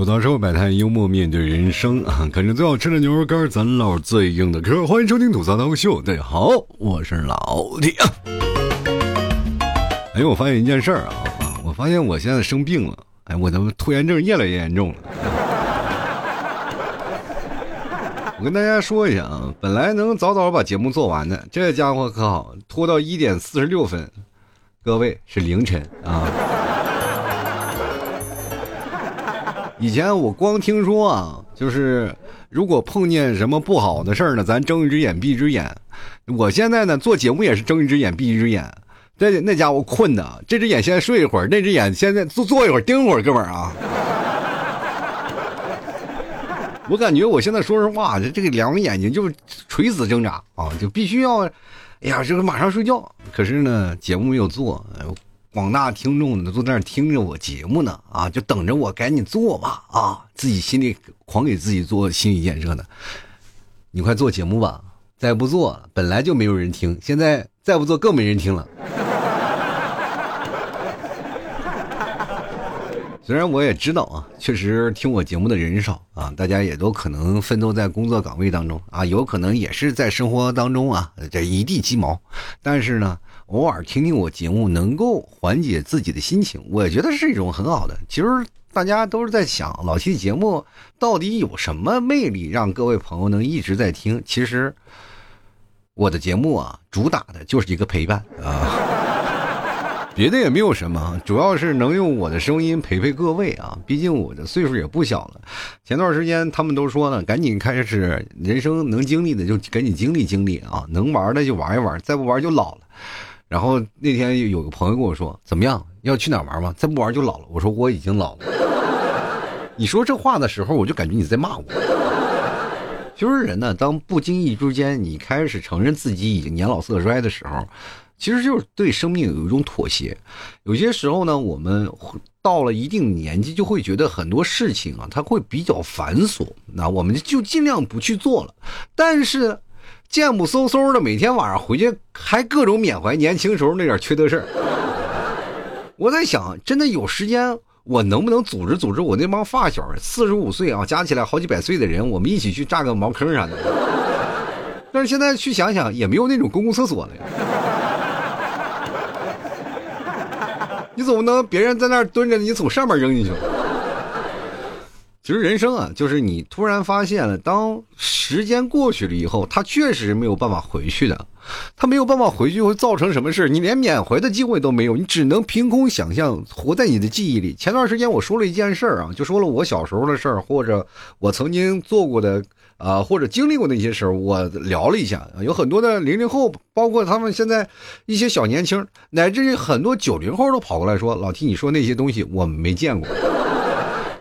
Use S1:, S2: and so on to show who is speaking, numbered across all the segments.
S1: 吐槽社会百态，幽默面对人生啊！啃着最好吃的牛肉干，咱唠最硬的嗑。欢迎收听吐槽脱口秀，大家好，我是老铁。哎，我发现一件事儿啊，我发现我现在生病了，哎，我的拖延症越来越严重了。我跟大家说一下啊，本来能早早把节目做完的，这家伙可好，拖到一点四十六分，各位是凌晨啊。以前我光听说啊，就是如果碰见什么不好的事儿呢，咱睁一只眼闭一只眼。我现在呢做节目也是睁一只眼闭一只眼。这那家伙困的，这只眼先睡一会儿，那只眼现在坐坐一会儿盯会儿，哥们儿啊。我感觉我现在说实话，这这个两个眼睛就垂死挣扎啊，就必须要，哎呀，这个马上睡觉。可是呢，节目没有做。广大听众呢都在那听着我节目呢，啊，就等着我赶紧做吧，啊，自己心里狂给自己做心理建设呢。你快做节目吧，再不做本来就没有人听，现在再不做更没人听了。虽然我也知道啊，确实听我节目的人少啊，大家也都可能奋斗在工作岗位当中啊，有可能也是在生活当中啊，这一地鸡毛，但是呢。偶尔听听我节目，能够缓解自己的心情，我觉得是一种很好的。其实大家都是在想，老七的节目到底有什么魅力，让各位朋友能一直在听。其实我的节目啊，主打的就是一个陪伴啊，别的也没有什么，主要是能用我的声音陪陪各位啊。毕竟我的岁数也不小了。前段时间他们都说呢，赶紧开始人生能经历的就赶紧经历经历啊，能玩的就玩一玩，再不玩就老了。然后那天有个朋友跟我说：“怎么样，要去哪玩吗？再不玩就老了。”我说：“我已经老了。” 你说这话的时候，我就感觉你在骂我。就是人呢，当不经意之间你开始承认自己已经年老色衰的时候，其实就是对生命有一种妥协。有些时候呢，我们到了一定年纪，就会觉得很多事情啊，它会比较繁琐，那我们就尽量不去做了。但是。贱不嗖嗖的，每天晚上回去还各种缅怀年轻时候那点缺德事儿。我在想，真的有时间，我能不能组织组织我那帮发小，四十五岁啊，加起来好几百岁的人，我们一起去炸个茅坑啥的。但是现在去想想，也没有那种公共厕所了呀。你总不能别人在那儿蹲着，你从上面扔进去？其实人生啊，就是你突然发现了，当时间过去了以后，他确实没有办法回去的，他没有办法回去会造成什么事你连缅怀的机会都没有，你只能凭空想象，活在你的记忆里。前段时间我说了一件事儿啊，就说了我小时候的事儿，或者我曾经做过的啊，或者经历过那些事儿，我聊了一下。有很多的零零后，包括他们现在一些小年轻，乃至于很多九零后都跑过来说：“老 T，你说那些东西我没见过。”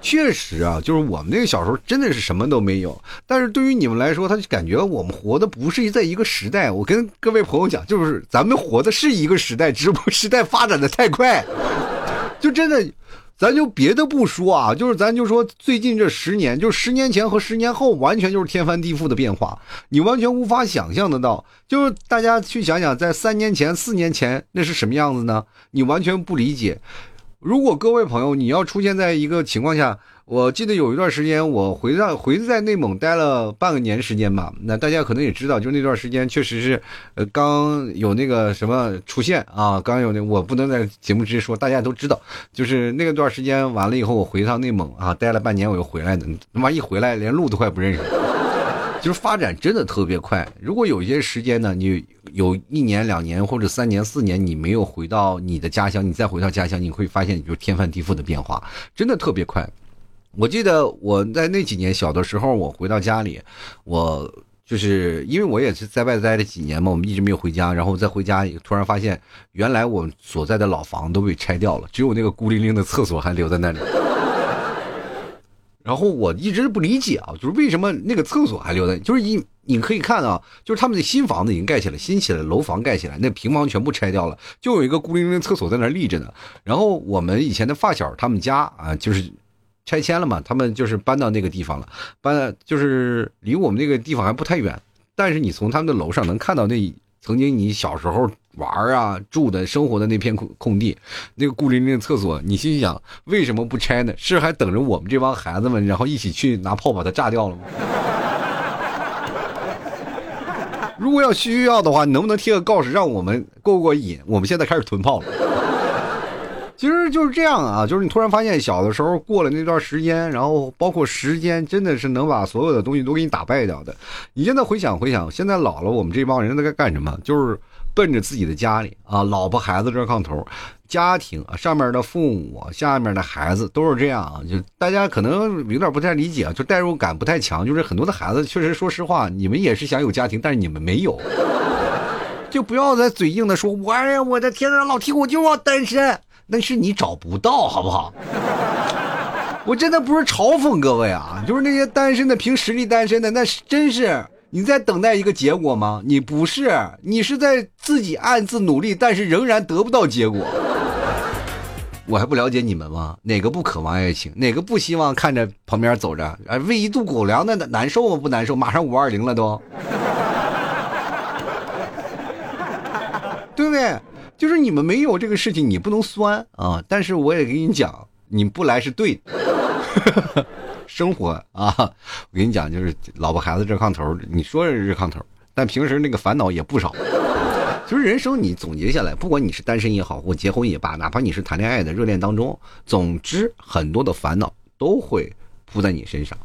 S1: 确实啊，就是我们那个小时候真的是什么都没有，但是对于你们来说，他就感觉我们活的不是在一个时代。我跟各位朋友讲，就是咱们活的是一个时代，只不过时代发展的太快。就真的，咱就别的不说啊，就是咱就说最近这十年，就十年前和十年后，完全就是天翻地覆的变化，你完全无法想象得到。就是大家去想想，在三年前、四年前那是什么样子呢？你完全不理解。如果各位朋友，你要出现在一个情况下，我记得有一段时间，我回到回在内蒙待了半个年时间吧。那大家可能也知道，就那段时间确实是，呃，刚有那个什么出现啊，刚有那，我不能在节目直接说，大家都知道，就是那段时间完了以后，我回趟内蒙啊，待了半年，我又回来的，他妈一回来连路都快不认识了。就是发展真的特别快。如果有一些时间呢，你有一年、两年或者三年、四年，你没有回到你的家乡，你再回到家乡，你会发现，你就天翻地覆的变化，真的特别快。我记得我在那几年小的时候，我回到家里，我就是因为我也是在外待了几年嘛，我们一直没有回家，然后再回家，突然发现原来我所在的老房都被拆掉了，只有那个孤零零的厕所还留在那里。然后我一直不理解啊，就是为什么那个厕所还留在？就是一你可以看啊，就是他们的新房子已经盖起来，新起来楼房盖起来，那平房全部拆掉了，就有一个孤零零厕所在那立着呢。然后我们以前的发小他们家啊，就是拆迁了嘛，他们就是搬到那个地方了，搬就是离我们那个地方还不太远，但是你从他们的楼上能看到那曾经你小时候玩啊、住的、生活的那片空空地，那个孤零零的厕所，你心想为什么不拆呢？是还等着我们这帮孩子们，然后一起去拿炮把它炸掉了吗？如果要需要的话，你能不能贴个告示，让我们过过瘾？我们现在开始囤炮了。其实就是这样啊，就是你突然发现，小的时候过了那段时间，然后包括时间，真的是能把所有的东西都给你打败掉的。你现在回想回想，现在老了，我们这帮人都在干什么？就是奔着自己的家里啊，老婆孩子这炕头。家庭啊，上面的父母，下面的孩子都是这样啊。就大家可能有点不太理解，就代入感不太强。就是很多的孩子，确实说实话，你们也是想有家庭，但是你们没有。就不要再嘴硬的说，我哎呀，我的天呐，老提我就要单身，那是你找不到，好不好？我真的不是嘲讽各位啊，就是那些单身的，凭实力单身的，那是真是。你在等待一个结果吗？你不是，你是在自己暗自努力，但是仍然得不到结果。我还不了解你们吗？哪个不渴望爱情？哪个不希望看着旁边走着，哎，喂一肚狗粮那难受吗？不难受？马上五二零了都，对不对？就是你们没有这个事情，你不能酸啊。但是我也跟你讲，你不来是对的。生活啊，我跟你讲，就是老婆孩子热炕头，你说是热炕头，但平时那个烦恼也不少。其实人生你总结下来，不管你是单身也好，或结婚也罢，哪怕你是谈恋爱的热恋当中，总之很多的烦恼都会扑在你身上。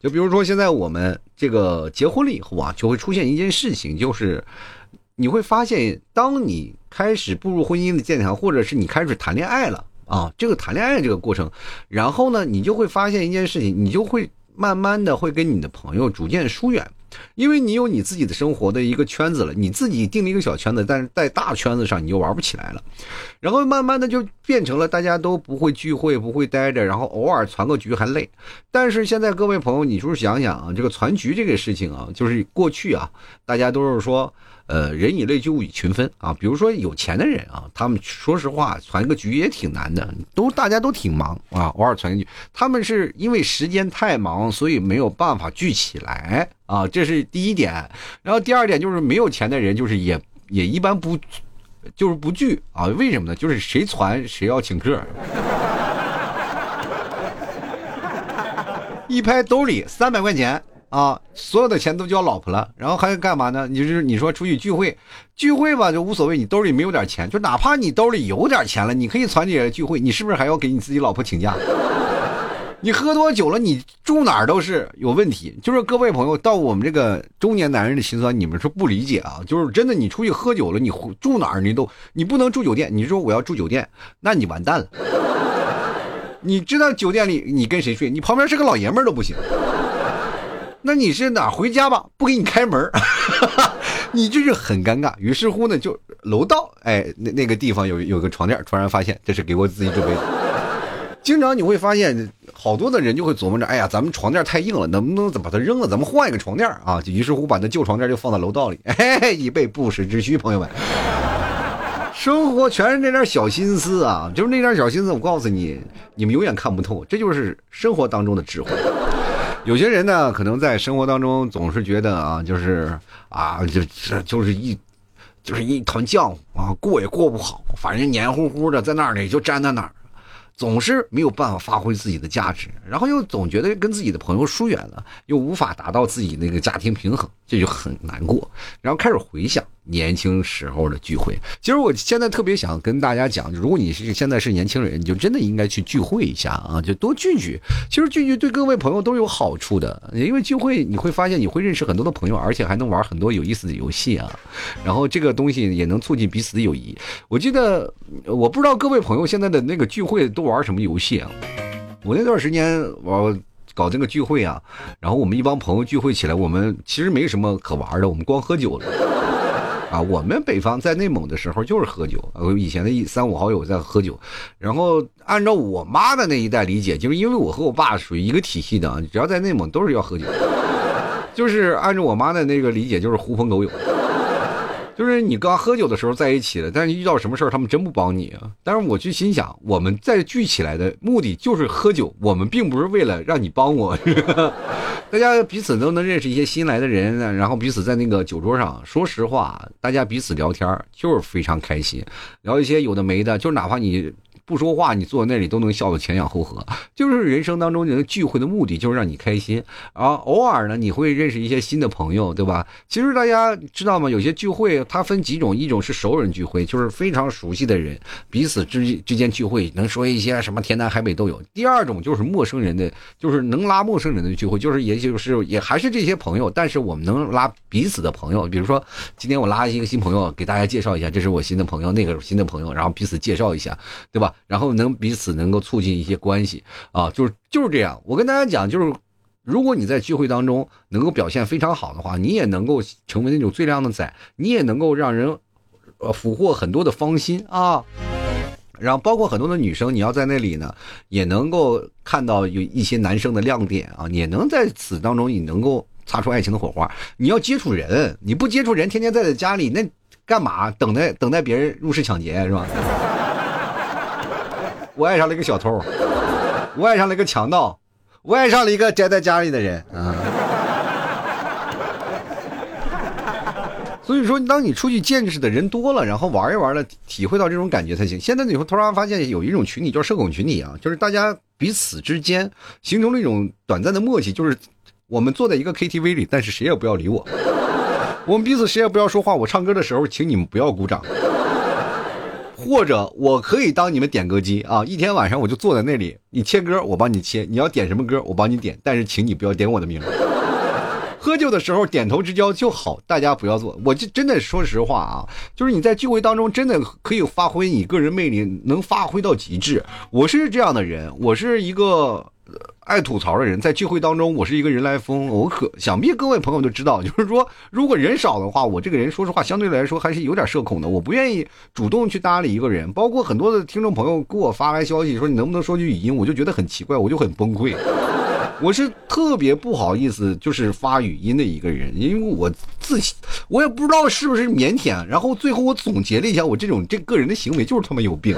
S1: 就比如说现在我们这个结婚了以后啊，就会出现一件事情，就是你会发现，当你开始步入婚姻的殿堂，或者是你开始谈恋爱了。啊，这个谈恋爱这个过程，然后呢，你就会发现一件事情，你就会慢慢的会跟你的朋友逐渐疏远，因为你有你自己的生活的一个圈子了，你自己定了一个小圈子，但是在大圈子上你就玩不起来了，然后慢慢的就变成了大家都不会聚会，不会待着，然后偶尔攒个局还累。但是现在各位朋友，你就是想想啊，这个攒局这个事情啊，就是过去啊，大家都是说。呃，人以类聚，物以群分啊。比如说有钱的人啊，他们说实话，传个局也挺难的，都大家都挺忙啊，偶尔传个局。他们是因为时间太忙，所以没有办法聚起来啊，这是第一点。然后第二点就是没有钱的人，就是也也一般不，就是不聚啊。为什么呢？就是谁传谁要请客，一拍兜里三百块钱。啊，所有的钱都交老婆了，然后还干嘛呢？你就是你说出去聚会，聚会吧就无所谓，你兜里没有点钱，就哪怕你兜里有点钱了，你可以攒点聚会，你是不是还要给你自己老婆请假？你喝多酒了，你住哪儿都是有问题。就是各位朋友，到我们这个中年男人的心酸，你们是不理解啊。就是真的，你出去喝酒了，你住哪儿你都你不能住酒店，你说我要住酒店，那你完蛋了。你知道酒店里你跟谁睡？你旁边是个老爷们儿都不行。那你是哪回家吧？不给你开门，你就是很尴尬。于是乎呢，就楼道，哎，那那个地方有有个床垫，突然发现这是给我自己准备的。经常你会发现，好多的人就会琢磨着，哎呀，咱们床垫太硬了，能不能把它扔了？咱们换一个床垫啊？于是乎把那旧床垫就放在楼道里，哎，以备不时之需。朋友们，生活全是那点小心思啊，就是那点小心思。我告诉你，你们永远看不透，这就是生活当中的智慧。有些人呢，可能在生活当中总是觉得啊，就是啊，就这就是一，就是一团浆糊啊，过也过不好，反正黏糊糊的在那里就粘在那儿。总是没有办法发挥自己的价值，然后又总觉得跟自己的朋友疏远了，又无法达到自己那个家庭平衡，这就很难过。然后开始回想年轻时候的聚会。其实我现在特别想跟大家讲，如果你是现在是年轻人，你就真的应该去聚会一下啊，就多聚聚。其实聚聚对各位朋友都有好处的，因为聚会你会发现你会认识很多的朋友，而且还能玩很多有意思的游戏啊。然后这个东西也能促进彼此的友谊。我记得我不知道各位朋友现在的那个聚会都。玩什么游戏啊？我那段时间我搞这个聚会啊，然后我们一帮朋友聚会起来，我们其实没什么可玩的，我们光喝酒了啊。我们北方在内蒙的时候就是喝酒，我以前的一三五好友在喝酒，然后按照我妈的那一代理解，就是因为我和我爸属于一个体系的，只要在内蒙都是要喝酒，就是按照我妈的那个理解，就是狐朋狗友。就是你刚喝酒的时候在一起了，但是遇到什么事儿他们真不帮你啊。但是我就心想，我们在聚起来的目的就是喝酒，我们并不是为了让你帮我。大家彼此都能认识一些新来的人，然后彼此在那个酒桌上，说实话，大家彼此聊天就是非常开心，聊一些有的没的，就哪怕你。不说话，你坐在那里都能笑得前仰后合。就是人生当中人聚会的目的，就是让你开心。啊，偶尔呢，你会认识一些新的朋友，对吧？其实大家知道吗？有些聚会它分几种，一种是熟人聚会，就是非常熟悉的人，彼此之之间聚会，能说一些什么天南海北都有。第二种就是陌生人的，就是能拉陌生人的聚会，就是也就是也还是这些朋友，但是我们能拉彼此的朋友。比如说，今天我拉一个新朋友，给大家介绍一下，这是我新的朋友，那个新的朋友，然后彼此介绍一下，对吧？然后能彼此能够促进一些关系啊，就是就是这样。我跟大家讲，就是如果你在聚会当中能够表现非常好的话，你也能够成为那种最靓的仔，你也能够让人呃俘获很多的芳心啊。然后包括很多的女生，你要在那里呢，也能够看到有一些男生的亮点啊，也能在此当中你能够擦出爱情的火花。你要接触人，你不接触人，天天在在家里那干嘛？等待等待别人入室抢劫是吧？我爱上了一个小偷，我爱上了一个强盗，我爱上了一个宅在家里的人啊。所以说，当你出去见识的人多了，然后玩一玩了，体会到这种感觉才行。现在你会突然发现有一种群体叫社恐群体啊，就是大家彼此之间形成了一种短暂的默契，就是我们坐在一个 KTV 里，但是谁也不要理我，我们彼此谁也不要说话。我唱歌的时候，请你们不要鼓掌。或者我可以当你们点歌机啊，一天晚上我就坐在那里，你切歌我帮你切，你要点什么歌我帮你点，但是请你不要点我的名。喝酒的时候点头之交就好，大家不要做。我就真的说实话啊，就是你在聚会当中真的可以发挥你个人魅力，能发挥到极致。我是这样的人，我是一个。爱吐槽的人在聚会当中，我是一个人来疯。我可想必各位朋友都知道，就是说，如果人少的话，我这个人说实话相对来说还是有点社恐的。我不愿意主动去搭理一个人，包括很多的听众朋友给我发来消息说你能不能说句语音，我就觉得很奇怪，我就很崩溃。我是特别不好意思，就是发语音的一个人，因为我自己我也不知道是不是腼腆。然后最后我总结了一下，我这种这个人的行为就是他妈有病。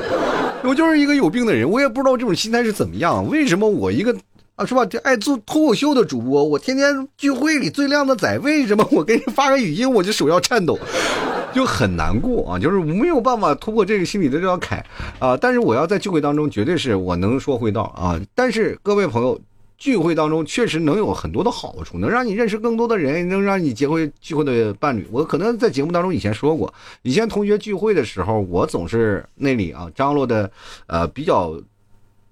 S1: 我就是一个有病的人，我也不知道这种心态是怎么样。为什么我一个啊，是吧？这爱做脱口秀的主播，我天天聚会里最靓的仔，为什么我给你发个语音我就手要颤抖，就很难过啊？就是没有办法突破这个心理的这道坎啊。但是我要在聚会当中，绝对是我能说会道啊。但是各位朋友。聚会当中确实能有很多的好处，能让你认识更多的人，能让你结会聚会的伴侣。我可能在节目当中以前说过，以前同学聚会的时候，我总是那里啊张罗的，呃比较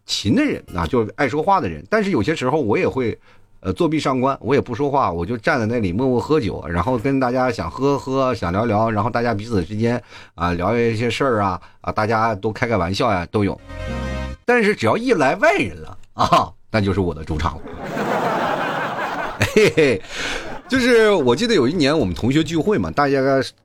S1: 勤的人啊，就是爱说话的人。但是有些时候我也会，呃作壁上观，我也不说话，我就站在那里默默喝酒，然后跟大家想喝喝，想聊聊，然后大家彼此之间啊聊一些事儿啊啊，大家都开开玩笑呀都有。但是只要一来外人了啊。那就是我的主场了，嘿嘿，就是我记得有一年我们同学聚会嘛，大家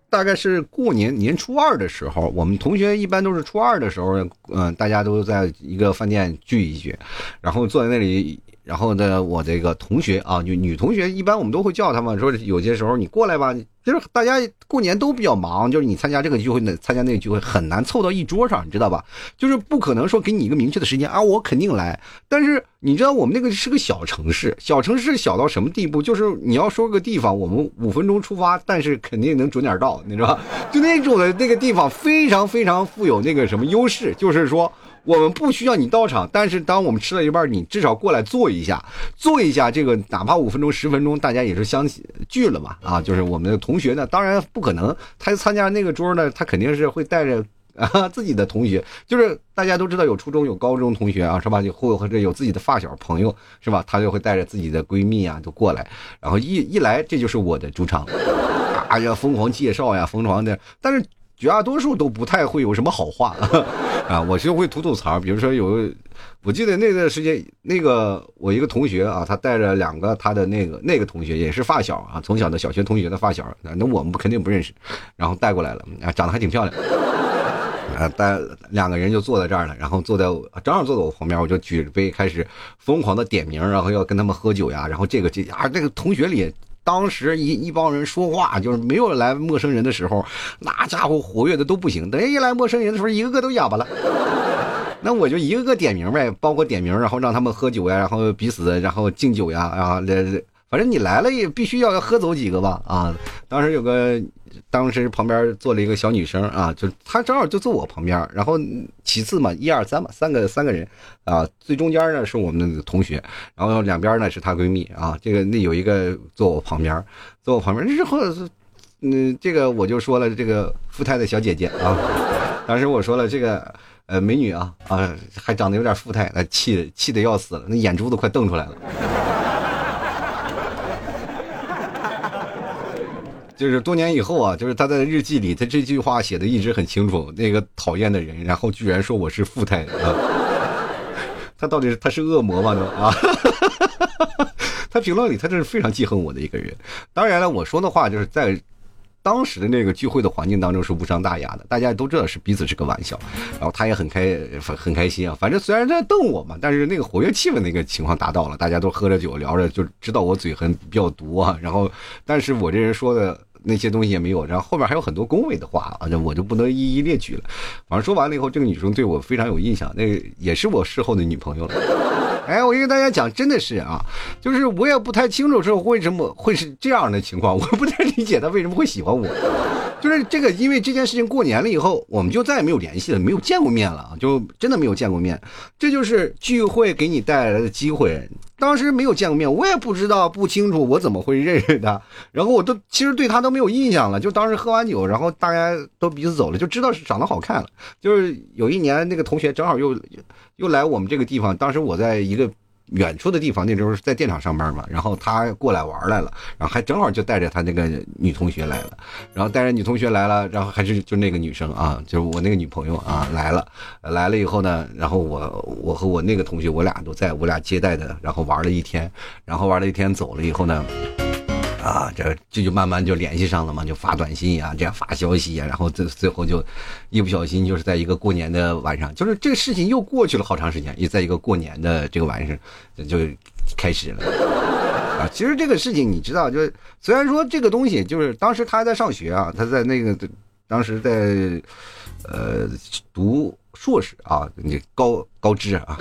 S1: 大概是过年年初二的时候，我们同学一般都是初二的时候，嗯，大家都在一个饭店聚一聚，然后坐在那里。然后呢，我这个同学啊，女女同学，一般我们都会叫他们说，有些时候你过来吧，就是大家过年都比较忙，就是你参加这个聚会，那参加那个聚会很难凑到一桌上，你知道吧？就是不可能说给你一个明确的时间啊，我肯定来。但是你知道我们那个是个小城市，小城市小到什么地步？就是你要说个地方，我们五分钟出发，但是肯定能准点到，你知道吧？就那种的那个地方非常非常富有那个什么优势，就是说。我们不需要你到场，但是当我们吃了一半，你至少过来坐一下，坐一下。这个哪怕五分钟、十分钟，大家也是相聚了嘛。啊，就是我们的同学呢，当然不可能，他参加那个桌呢，他肯定是会带着 啊自己的同学。就是大家都知道有初中有高中同学啊，是吧？就或者有自己的发小朋友，是吧？他就会带着自己的闺蜜啊，就过来。然后一一来，这就是我的主场，啊呀，疯狂介绍呀，疯狂的。但是。绝大多数都不太会有什么好话 啊，我就会吐吐槽。比如说有，我记得那段时间，那个我一个同学啊，他带着两个他的那个那个同学，也是发小啊，从小的小学同学的发小，那我们肯定不认识，然后带过来了啊，长得还挺漂亮，啊，带两个人就坐在这儿了，然后坐在正好坐在我旁边，我就举着杯开始疯狂的点名，然后要跟他们喝酒呀，然后这个这啊，这个同学里。当时一一帮人说话，就是没有来陌生人的时候，那家伙活跃的都不行。等一来陌生人的时候，一个个都哑巴了。那我就一个个点名呗，包括点名，然后让他们喝酒呀，然后彼此然后敬酒呀，然后这反正你来了也必须要喝走几个吧啊。当时有个。当时旁边坐了一个小女生啊，就她正好就坐我旁边，然后其次嘛，一二三嘛，三个三个人啊，最中间呢是我们的同学，然后两边呢是她闺蜜啊，这个那有一个坐我旁边，坐我旁边之后，嗯，这个我就说了，这个富态的小姐姐啊，当时我说了这个呃美女啊啊，还长得有点富态，那气气的要死了，那眼珠子快瞪出来了。就是多年以后啊，就是他在日记里，他这句话写的一直很清楚。那个讨厌的人，然后居然说我是富态啊，他到底是他是恶魔吗？都啊，他评论里他这是非常记恨我的一个人。当然了，我说的话就是在当时的那个聚会的环境当中是无伤大雅的，大家都知道是彼此是个玩笑，然后他也很开很开心啊。反正虽然在瞪我嘛，但是那个活跃气氛那个情况达到了，大家都喝着酒聊着，就知道我嘴很比较毒啊。然后，但是我这人说的。那些东西也没有，然后后面还有很多恭维的话啊，我就不能一一列举了。反正说完了以后，这个女生对我非常有印象，那也是我事后的女朋友了。哎，我跟大家讲，真的是啊，就是我也不太清楚是为什么会是这样的情况，我不太理解她为什么会喜欢我。就是这个，因为这件事情过年了以后，我们就再也没有联系了，没有见过面了，就真的没有见过面。这就是聚会给你带来的机会。当时没有见过面，我也不知道不清楚，我怎么会认识他？然后我都其实对他都没有印象了。就当时喝完酒，然后大家都彼此走了，就知道是长得好看了。就是有一年那个同学正好又又来我们这个地方，当时我在一个。远处的地方，那时候是在电厂上班嘛，然后他过来玩来了，然后还正好就带着他那个女同学来了，然后带着女同学来了，然后还是就那个女生啊，就是我那个女朋友啊来了，来了以后呢，然后我我和我那个同学，我俩都在，我俩接待的，然后玩了一天，然后玩了一天走了以后呢。啊，这这就慢慢就联系上了嘛，就发短信呀，这样发消息呀，然后最最后就一不小心就是在一个过年的晚上，就是这个事情又过去了好长时间，也在一个过年的这个晚上就开始了。啊，其实这个事情你知道，就虽然说这个东西就是当时他还在上学啊，他在那个当时在呃读硕士啊，你高高知啊。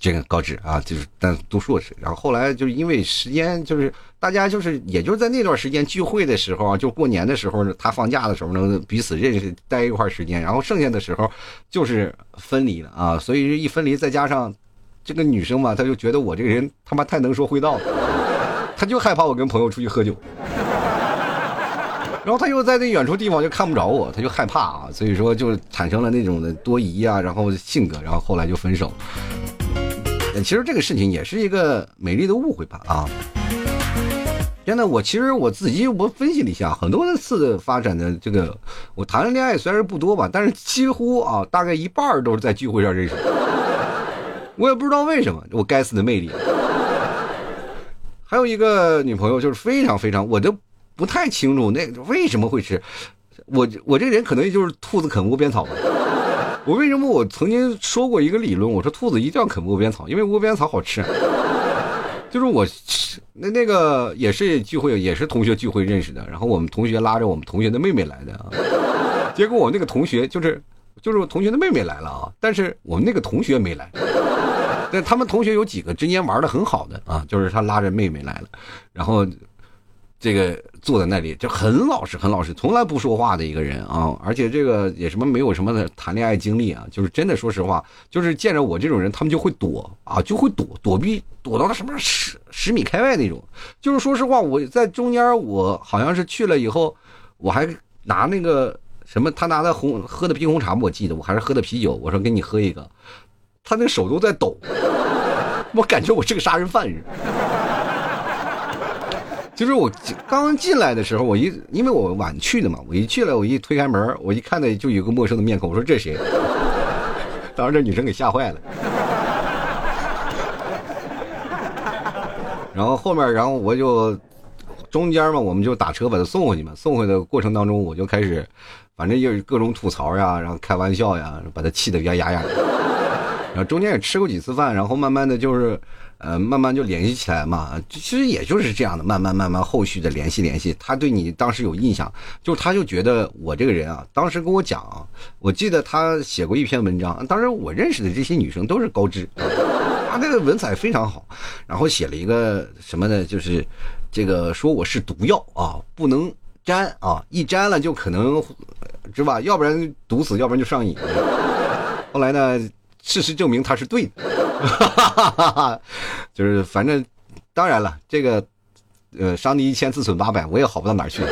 S1: 这个高职啊，就是但读硕士，然后后来就是因为时间，就是大家就是也就是在那段时间聚会的时候啊，就过年的时候呢，他放假的时候能彼此认识待一块时间，然后剩下的时候就是分离了啊，所以一分离，再加上这个女生嘛，她就觉得我这个人他妈太能说会道。了，她就害怕我跟朋友出去喝酒，然后她又在那远处地方就看不着我，她就害怕啊，所以说就产生了那种的多疑啊，然后性格，然后后来就分手。其实这个事情也是一个美丽的误会吧啊！真的，我其实我自己我分析了一下，很多次发展的这个，我谈的恋爱虽然不多吧，但是几乎啊，大概一半都是在聚会上认识的。我也不知道为什么，我该死的魅力。还有一个女朋友就是非常非常，我都不太清楚那为什么会吃。我我这人可能就是兔子啃窝边草吧。我为什么我曾经说过一个理论？我说兔子一定要啃窝边草，因为窝边草好吃。就是我那那个也是聚会，也是同学聚会认识的。然后我们同学拉着我们同学的妹妹来的啊。结果我那个同学就是就是我同学的妹妹来了啊，但是我们那个同学没来。但他们同学有几个之间玩的很好的啊，就是他拉着妹妹来了，然后。这个坐在那里就很老实，很老实，从来不说话的一个人啊！而且这个也什么没有什么的谈恋爱经历啊，就是真的，说实话，就是见着我这种人，他们就会躲啊，就会躲躲避，躲到了什么十十米开外那种。就是说实话，我在中间，我好像是去了以后，我还拿那个什么，他拿的红喝的冰红茶，我记得，我还是喝的啤酒，我说给你喝一个，他那手都在抖，我感觉我是个杀人犯似的。就是我刚进来的时候，我一因为我晚去的嘛，我一去了，我一推开门，我一看到就有个陌生的面孔，我说这谁？当时这女生给吓坏了。然后后面，然后我就中间嘛，我们就打车把她送回去嘛。送回的过程当中，我就开始，反正就是各种吐槽呀，然后开玩笑呀，把她气得牙痒痒。然后中间也吃过几次饭，然后慢慢的就是。呃，慢慢就联系起来嘛。其实也就是这样的，慢慢慢慢后续的联系联系。他对你当时有印象，就他就觉得我这个人啊，当时跟我讲，我记得他写过一篇文章，当时我认识的这些女生都是高知，他那个文采非常好，然后写了一个什么呢？就是这个说我是毒药啊，不能沾啊，一沾了就可能，是吧？要不然毒死，要不然就上瘾。后来呢？事实证明他是对的，就是反正，当然了，这个，呃，伤敌一千自损八百，我也好不到哪儿去。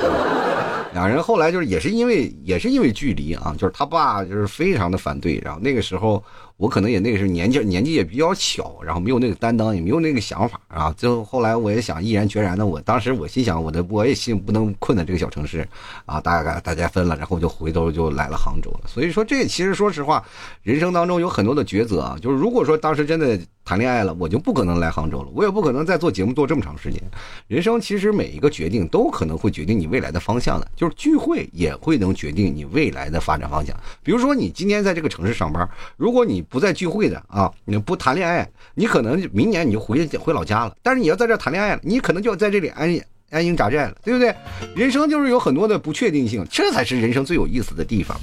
S1: 两人后来就是也是因为也是因为距离啊，就是他爸就是非常的反对，然后那个时候。我可能也那个时候年纪年纪也比较小，然后没有那个担当，也没有那个想法啊。最后后来我也想毅然决然的，我当时我心想，我的我也心不能困在这个小城市，啊，大概大家分了，然后就回头就来了杭州了。所以说这其实说实话，人生当中有很多的抉择啊，就是如果说当时真的谈恋爱了，我就不可能来杭州了，我也不可能再做节目做这么长时间。人生其实每一个决定都可能会决定你未来的方向的，就是聚会也会能决定你未来的发展方向。比如说你今天在这个城市上班，如果你不再聚会的啊，你不谈恋爱，你可能明年你就回回老家了。但是你要在这谈恋爱了，你可能就要在这里安安营扎寨了，对不对？人生就是有很多的不确定性，这才是人生最有意思的地方。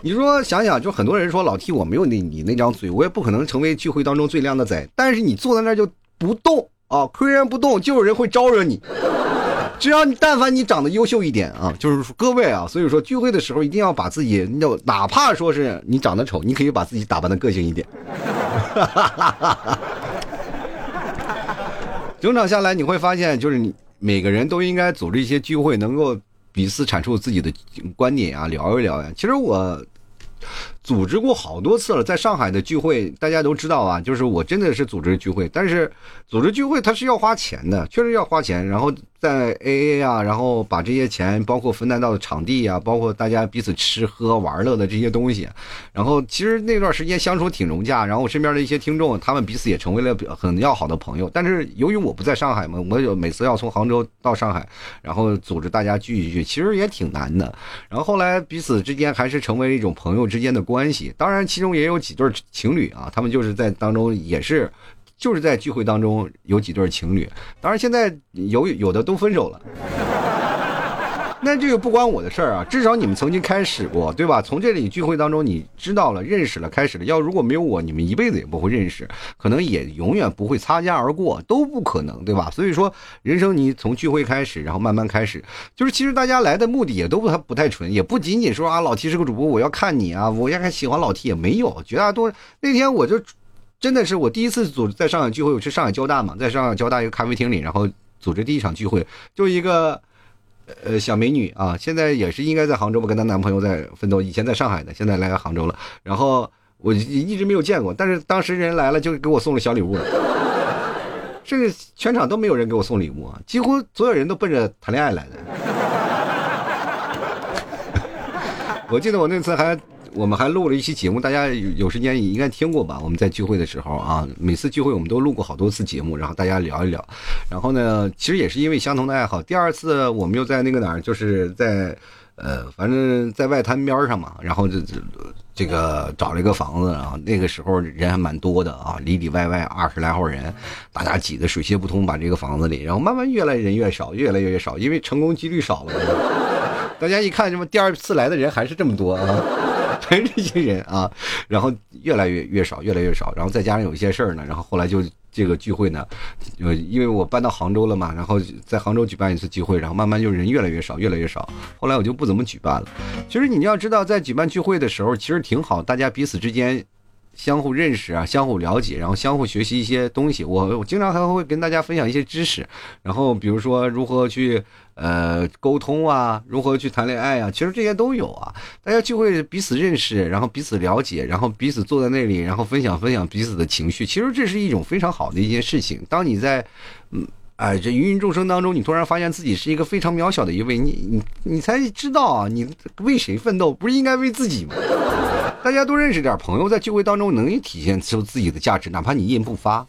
S1: 你说想想，就很多人说老替我没有那你那张嘴，我也不可能成为聚会当中最靓的仔。但是你坐在那就不动啊，岿然不动，就有人会招惹你。只要你但凡你长得优秀一点啊，就是说各位啊，所以说聚会的时候一定要把自己，要哪怕说是你长得丑，你可以把自己打扮的个性一点。整场下来你会发现，就是你每个人都应该组织一些聚会，能够彼此阐述自己的观点啊，聊一聊呀。其实我。组织过好多次了，在上海的聚会，大家都知道啊，就是我真的是组织聚会，但是组织聚会它是要花钱的，确实要花钱，然后。在 A A 啊，然后把这些钱，包括分担到的场地啊，包括大家彼此吃喝玩乐的这些东西，然后其实那段时间相处挺融洽，然后我身边的一些听众，他们彼此也成为了很要好的朋友。但是由于我不在上海嘛，我有每次要从杭州到上海，然后组织大家聚一聚，其实也挺难的。然后后来彼此之间还是成为了一种朋友之间的关关系。当然，其中也有几对情侣啊，他们就是在当中也是。就是在聚会当中有几对情侣，当然现在有有的都分手了，那这个不关我的事儿啊。至少你们曾经开始过，对吧？从这里聚会当中你知道了、认识了、开始了。要如果没有我，你们一辈子也不会认识，可能也永远不会擦肩而过，都不可能，对吧？所以说，人生你从聚会开始，然后慢慢开始，就是其实大家来的目的也都不太不太纯，也不仅仅说啊，老 T 是个主播，我要看你啊，我要喜欢老 T 也没有，绝大多数那天我就。真的是我第一次组在上海聚会，我去上海交大嘛，在上海交大一个咖啡厅里，然后组织第一场聚会，就一个呃小美女啊，现在也是应该在杭州吧，跟她男朋友在奋斗，以前在上海的，现在来杭州了。然后我一直没有见过，但是当时人来了就给我送了小礼物，甚至全场都没有人给我送礼物啊，几乎所有人都奔着谈恋爱来的。我记得我那次还。我们还录了一期节目，大家有有时间也应该听过吧？我们在聚会的时候啊，每次聚会我们都录过好多次节目，然后大家聊一聊。然后呢，其实也是因为相同的爱好。第二次我们又在那个哪儿，就是在呃，反正在外滩边上嘛。然后这这这个找了一个房子，然后那个时候人还蛮多的啊，里里外外二十来号人，大家挤得水泄不通，把这个房子里，然后慢慢越来人越少，越来越少，因为成功几率少了。大家一看，什么第二次来的人还是这么多啊？全 是这些人啊，然后越来越越少，越来越少，然后再加上有一些事儿呢，然后后来就这个聚会呢，呃，因为我搬到杭州了嘛，然后在杭州举办一次聚会，然后慢慢就人越来越少，越来越少，后来我就不怎么举办了。其实你要知道，在举办聚会的时候，其实挺好，大家彼此之间。相互认识啊，相互了解，然后相互学习一些东西。我我经常还会跟大家分享一些知识，然后比如说如何去呃沟通啊，如何去谈恋爱啊，其实这些都有啊。大家就会彼此认识，然后彼此了解，然后彼此坐在那里，然后分享分享彼此的情绪。其实这是一种非常好的一件事情。当你在嗯哎这芸芸众生当中，你突然发现自己是一个非常渺小的一位，你你你才知道啊，你为谁奋斗？不是应该为自己吗？大家都认识点朋友，在聚会当中能体现出自己的价值，哪怕你一言不发，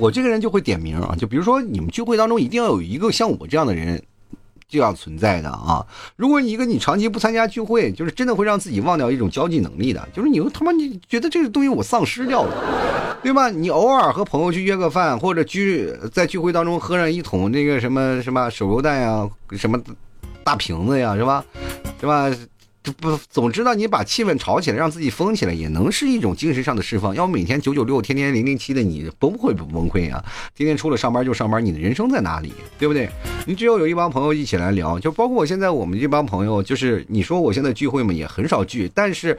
S1: 我这个人就会点名啊。就比如说，你们聚会当中一定要有一个像我这样的人，这样存在的啊。如果一个你长期不参加聚会，就是真的会让自己忘掉一种交际能力的，就是你他妈你觉得这个东西我丧失掉了。对吧？你偶尔和朋友去约个饭，或者聚在聚会当中喝上一桶那个什么什么手榴弹呀，什么大瓶子呀，是吧？是吧？不总知道你把气氛炒起来，让自己疯起来，也能是一种精神上的释放。要不每天九九六，天天零零七的，你崩溃不崩溃啊？天天除了上班就上班，你的人生在哪里？对不对？你只有有一帮朋友一起来聊，就包括我现在我们这帮朋友，就是你说我现在聚会嘛，也很少聚，但是。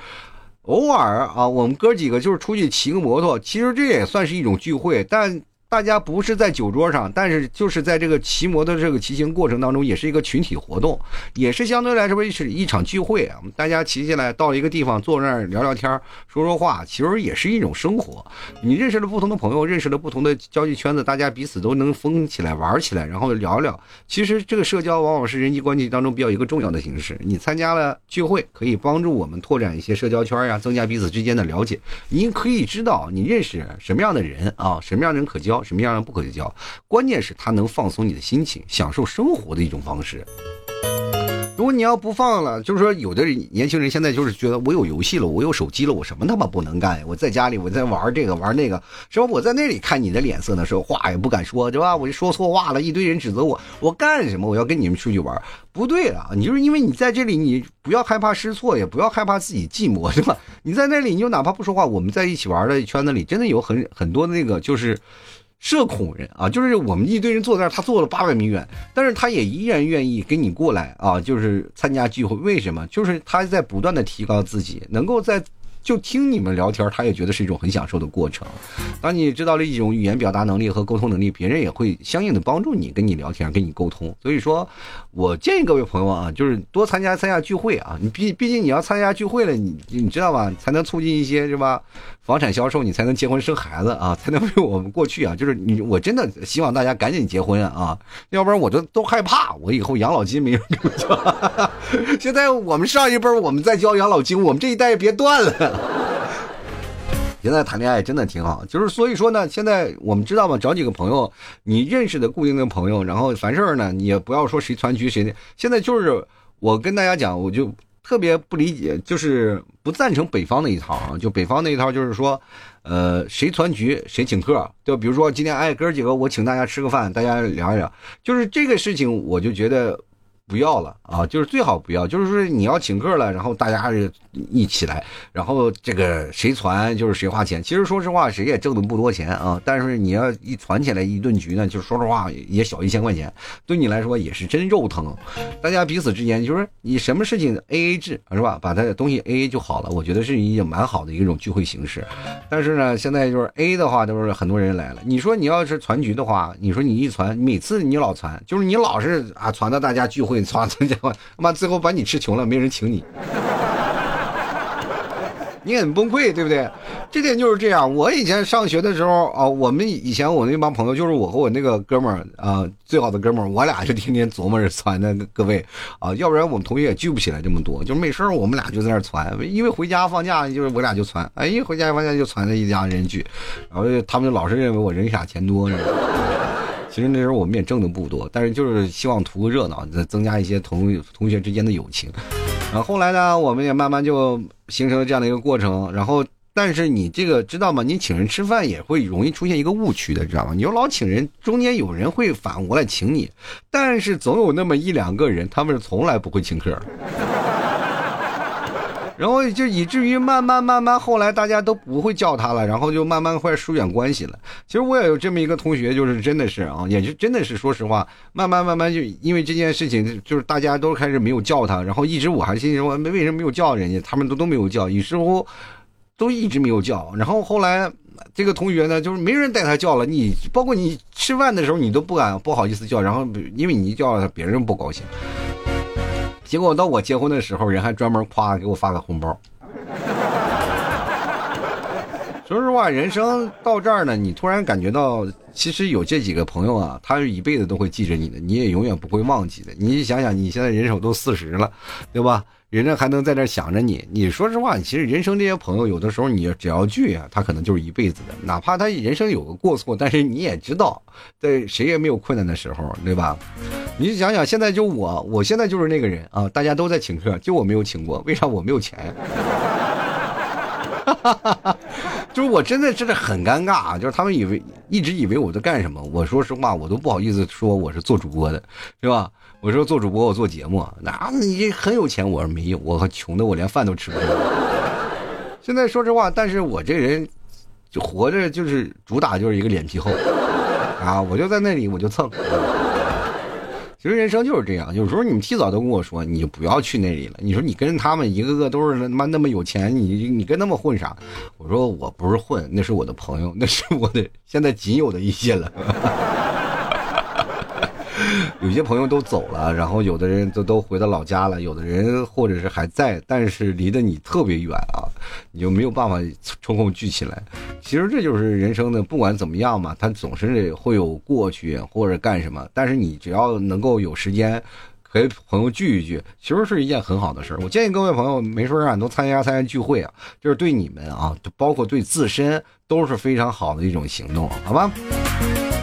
S1: 偶尔啊，我们哥几个就是出去骑个摩托，其实这也算是一种聚会，但。大家不是在酒桌上，但是就是在这个骑摩的这个骑行过程当中，也是一个群体活动，也是相对来说是一场聚会啊。大家骑起来到一个地方坐那儿聊聊天，说说话，其实也是一种生活。你认识了不同的朋友，认识了不同的交际圈子，大家彼此都能疯起来玩起来，然后聊聊。其实这个社交往往是人际关系当中比较一个重要的形式。你参加了聚会，可以帮助我们拓展一些社交圈呀，增加彼此之间的了解。你可以知道你认识什么样的人啊，什么样的人可交。什么样的不可交？关键是它能放松你的心情，享受生活的一种方式。如果你要不放了，就是说，有的年轻人现在就是觉得我有游戏了，我有手机了，我什么他妈不能干呀？我在家里，我在玩这个玩那个，是吧？我在那里看你的脸色的时候，话也不敢说，对吧？我就说错话了，一堆人指责我，我干什么？我要跟你们出去玩，不对了，你就是因为你在这里，你不要害怕失措，也不要害怕自己寂寞，对吧？你在那里，你就哪怕不说话，我们在一起玩的圈子里，真的有很很多那个就是。社恐人啊，就是我们一堆人坐在那儿，他坐了八百米远，但是他也依然愿意跟你过来啊，就是参加聚会。为什么？就是他在不断的提高自己，能够在。就听你们聊天，他也觉得是一种很享受的过程。当你知道了一种语言表达能力和沟通能力，别人也会相应的帮助你跟你聊天，跟你沟通。所以说，我建议各位朋友啊，就是多参加参加聚会啊。你毕毕竟你要参加聚会了，你你知道吧？才能促进一些是吧？房产销售，你才能结婚生孩子啊，才能为我们过去啊。就是你，我真的希望大家赶紧结婚啊，要不然我就都害怕，我以后养老金没人给我交。现在我们上一辈我们在交养老金，我们这一代别断了。现在谈恋爱真的挺好，就是所以说呢，现在我们知道嘛，找几个朋友，你认识的固定的朋友，然后凡事呢，你也不要说谁传局谁的。现在就是我跟大家讲，我就特别不理解，就是不赞成北方那一套啊，就北方那一套就是说，呃，谁团局谁请客，就比如说今天哎哥几个我请大家吃个饭，大家聊一聊，就是这个事情，我就觉得。不要了啊，就是最好不要，就是说你要请客了，然后大家一起来，然后这个谁传就是谁花钱。其实说实话，谁也挣的不多钱啊，但是你要一传起来一顿局呢，就说实话也小一千块钱，对你来说也是真肉疼。大家彼此之间就是你什么事情 A A 制是吧？把他的东西 A A 就好了，我觉得是一种蛮好的一种聚会形式。但是呢，现在就是 A 的话，都是很多人来了。你说你要是传局的话，你说你一传，每次你老传，就是你老是啊传到大家聚会。操，这家伙，他妈最后把你吃穷了，没人请你，你很崩溃，对不对？这点就是这样。我以前上学的时候啊，我们以前我那帮朋友，就是我和我那个哥们儿啊，最好的哥们儿，我俩就天天琢磨着传的各位啊，要不然我们同学也聚不起来这么多。就没事儿我们俩就在那儿传，因为回家放假就是我俩就传，哎，一回家放假就传着一家人聚，然后他们就老是认为我人傻钱多，其实那时候我们也挣的不多，但是就是希望图个热闹，再增加一些同同学之间的友情。然后后来呢，我们也慢慢就形成了这样的一个过程。然后，但是你这个知道吗？你请人吃饭也会容易出现一个误区的，知道吗？你就老请人，中间有人会反过来请你，但是总有那么一两个人，他们是从来不会请客。然后就以至于慢慢慢慢，后来大家都不会叫他了，然后就慢慢快疏远关系了。其实我也有这么一个同学，就是真的是啊，也就真的是说实话，慢慢慢慢就因为这件事情，就是大家都开始没有叫他，然后一直我还心说为什么没有叫人家，他们都都没有叫，于是乎都一直没有叫。然后后来这个同学呢，就是没人带他叫了，你包括你吃饭的时候，你都不敢不好意思叫，然后因为你一叫他，别人不高兴。结果到我结婚的时候，人还专门夸给我发个红包。说实话，人生到这儿呢，你突然感觉到，其实有这几个朋友啊，他是一辈子都会记着你的，你也永远不会忘记的。你想想，你现在人手都四十了，对吧？人家还能在这想着你，你说实话，其实人生这些朋友，有的时候你只要聚啊，他可能就是一辈子的。哪怕他人生有个过错，但是你也知道，在谁也没有困难的时候，对吧？你想想，现在就我，我现在就是那个人啊，大家都在请客，就我没有请过，为啥我没有钱？哈哈哈哈就是我真的真的很尴尬啊！就是他们以为一直以为我在干什么，我说实话，我都不好意思说我是做主播的，是吧？我说做主播，我做节目，那你很有钱，我说没有，我穷的我连饭都吃不上。现在说实话，但是我这人就活着就是主打就是一个脸皮厚啊，我就在那里我就蹭。其实人生就是这样，有时候你们提早都跟我说，你就不要去那里了。你说你跟他们一个个都是他妈那么有钱，你你跟他们混啥？我说我不是混，那是我的朋友，那是我的现在仅有的一些了。有些朋友都走了，然后有的人都都回到老家了，有的人或者是还在，但是离得你特别远啊，你就没有办法抽空聚起来。其实这就是人生的，不管怎么样嘛，它总是会有过去或者干什么，但是你只要能够有时间和朋友聚一聚，其实是一件很好的事儿。我建议各位朋友没事啊，多参加参加聚会啊，就是对你们啊，包括对自身都是非常好的一种行动，好吧？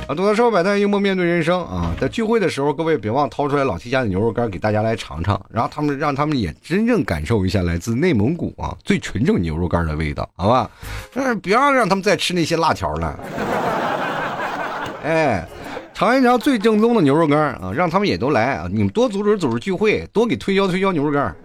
S1: 啊，吐槽社会百态，幽默面对人生啊！在聚会的时候，各位别忘掏出来老 T 家的牛肉干给大家来尝尝，然后他们让他们也真正感受一下来自内蒙古啊最纯正牛肉干的味道，好吧？但是不要让他们再吃那些辣条了。哎，尝一尝最正宗的牛肉干啊！让他们也都来啊！你们多组织组织聚会，多给推销推销牛肉干。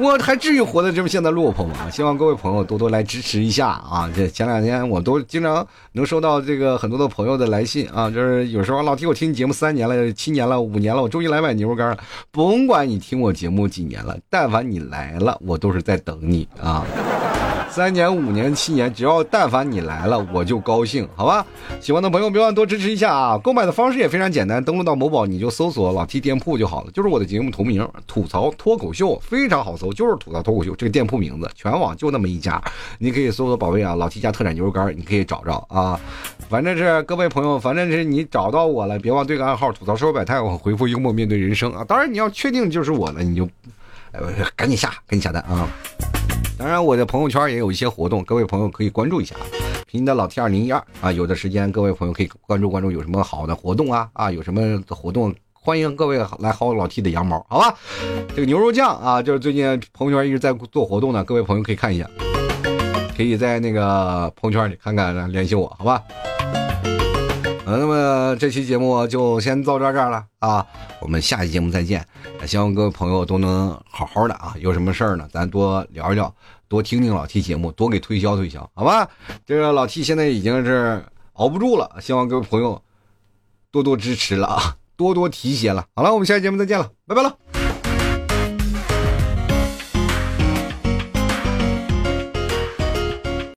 S1: 我还至于活得这么现在落魄吗？希望各位朋友多多来支持一下啊！这前两天我都经常能收到这个很多的朋友的来信啊，就是有时候老提我听你节目三年了、七年了、五年了，我终于来买牛肉干了。甭管你听我节目几年了，但凡你来了，我都是在等你啊。三年、五年、七年，只要但凡你来了，我就高兴，好吧？喜欢的朋友别忘多支持一下啊！购买的方式也非常简单，登录到某宝你就搜索“老 T 店铺”就好了，就是我的节目同名“吐槽脱口秀”，非常好搜，就是“吐槽脱口秀”这个店铺名字，全网就那么一家，你可以搜索宝贝啊，老 T 家特产牛肉干，你可以找着啊。反正是各位朋友，反正是你找到我了，别忘对个暗号“吐槽说百态”，我回复“幽默面对人生”啊。当然你要确定就是我了，你就，哎，赶紧下，赶紧下单啊！当然，我的朋友圈也有一些活动，各位朋友可以关注一下。拼的老 T 二零一二啊，有的时间各位朋友可以关注关注有什么好的活动啊啊，有什么活动，欢迎各位来薅老 T 的羊毛，好吧？这个牛肉酱啊，就是最近朋友圈一直在做活动呢，各位朋友可以看一下，可以在那个朋友圈里看看，联系我，好吧？呃这期节目就先到这儿了啊，我们下期节目再见。希望各位朋友都能好好的啊，有什么事儿呢，咱多聊一聊，多听听老 T 节目，多给推销推销，好吧？这个老 T 现在已经是熬不住了，希望各位朋友多多支持了啊，多多提携了。好了，我们下期节目再见了，拜拜了。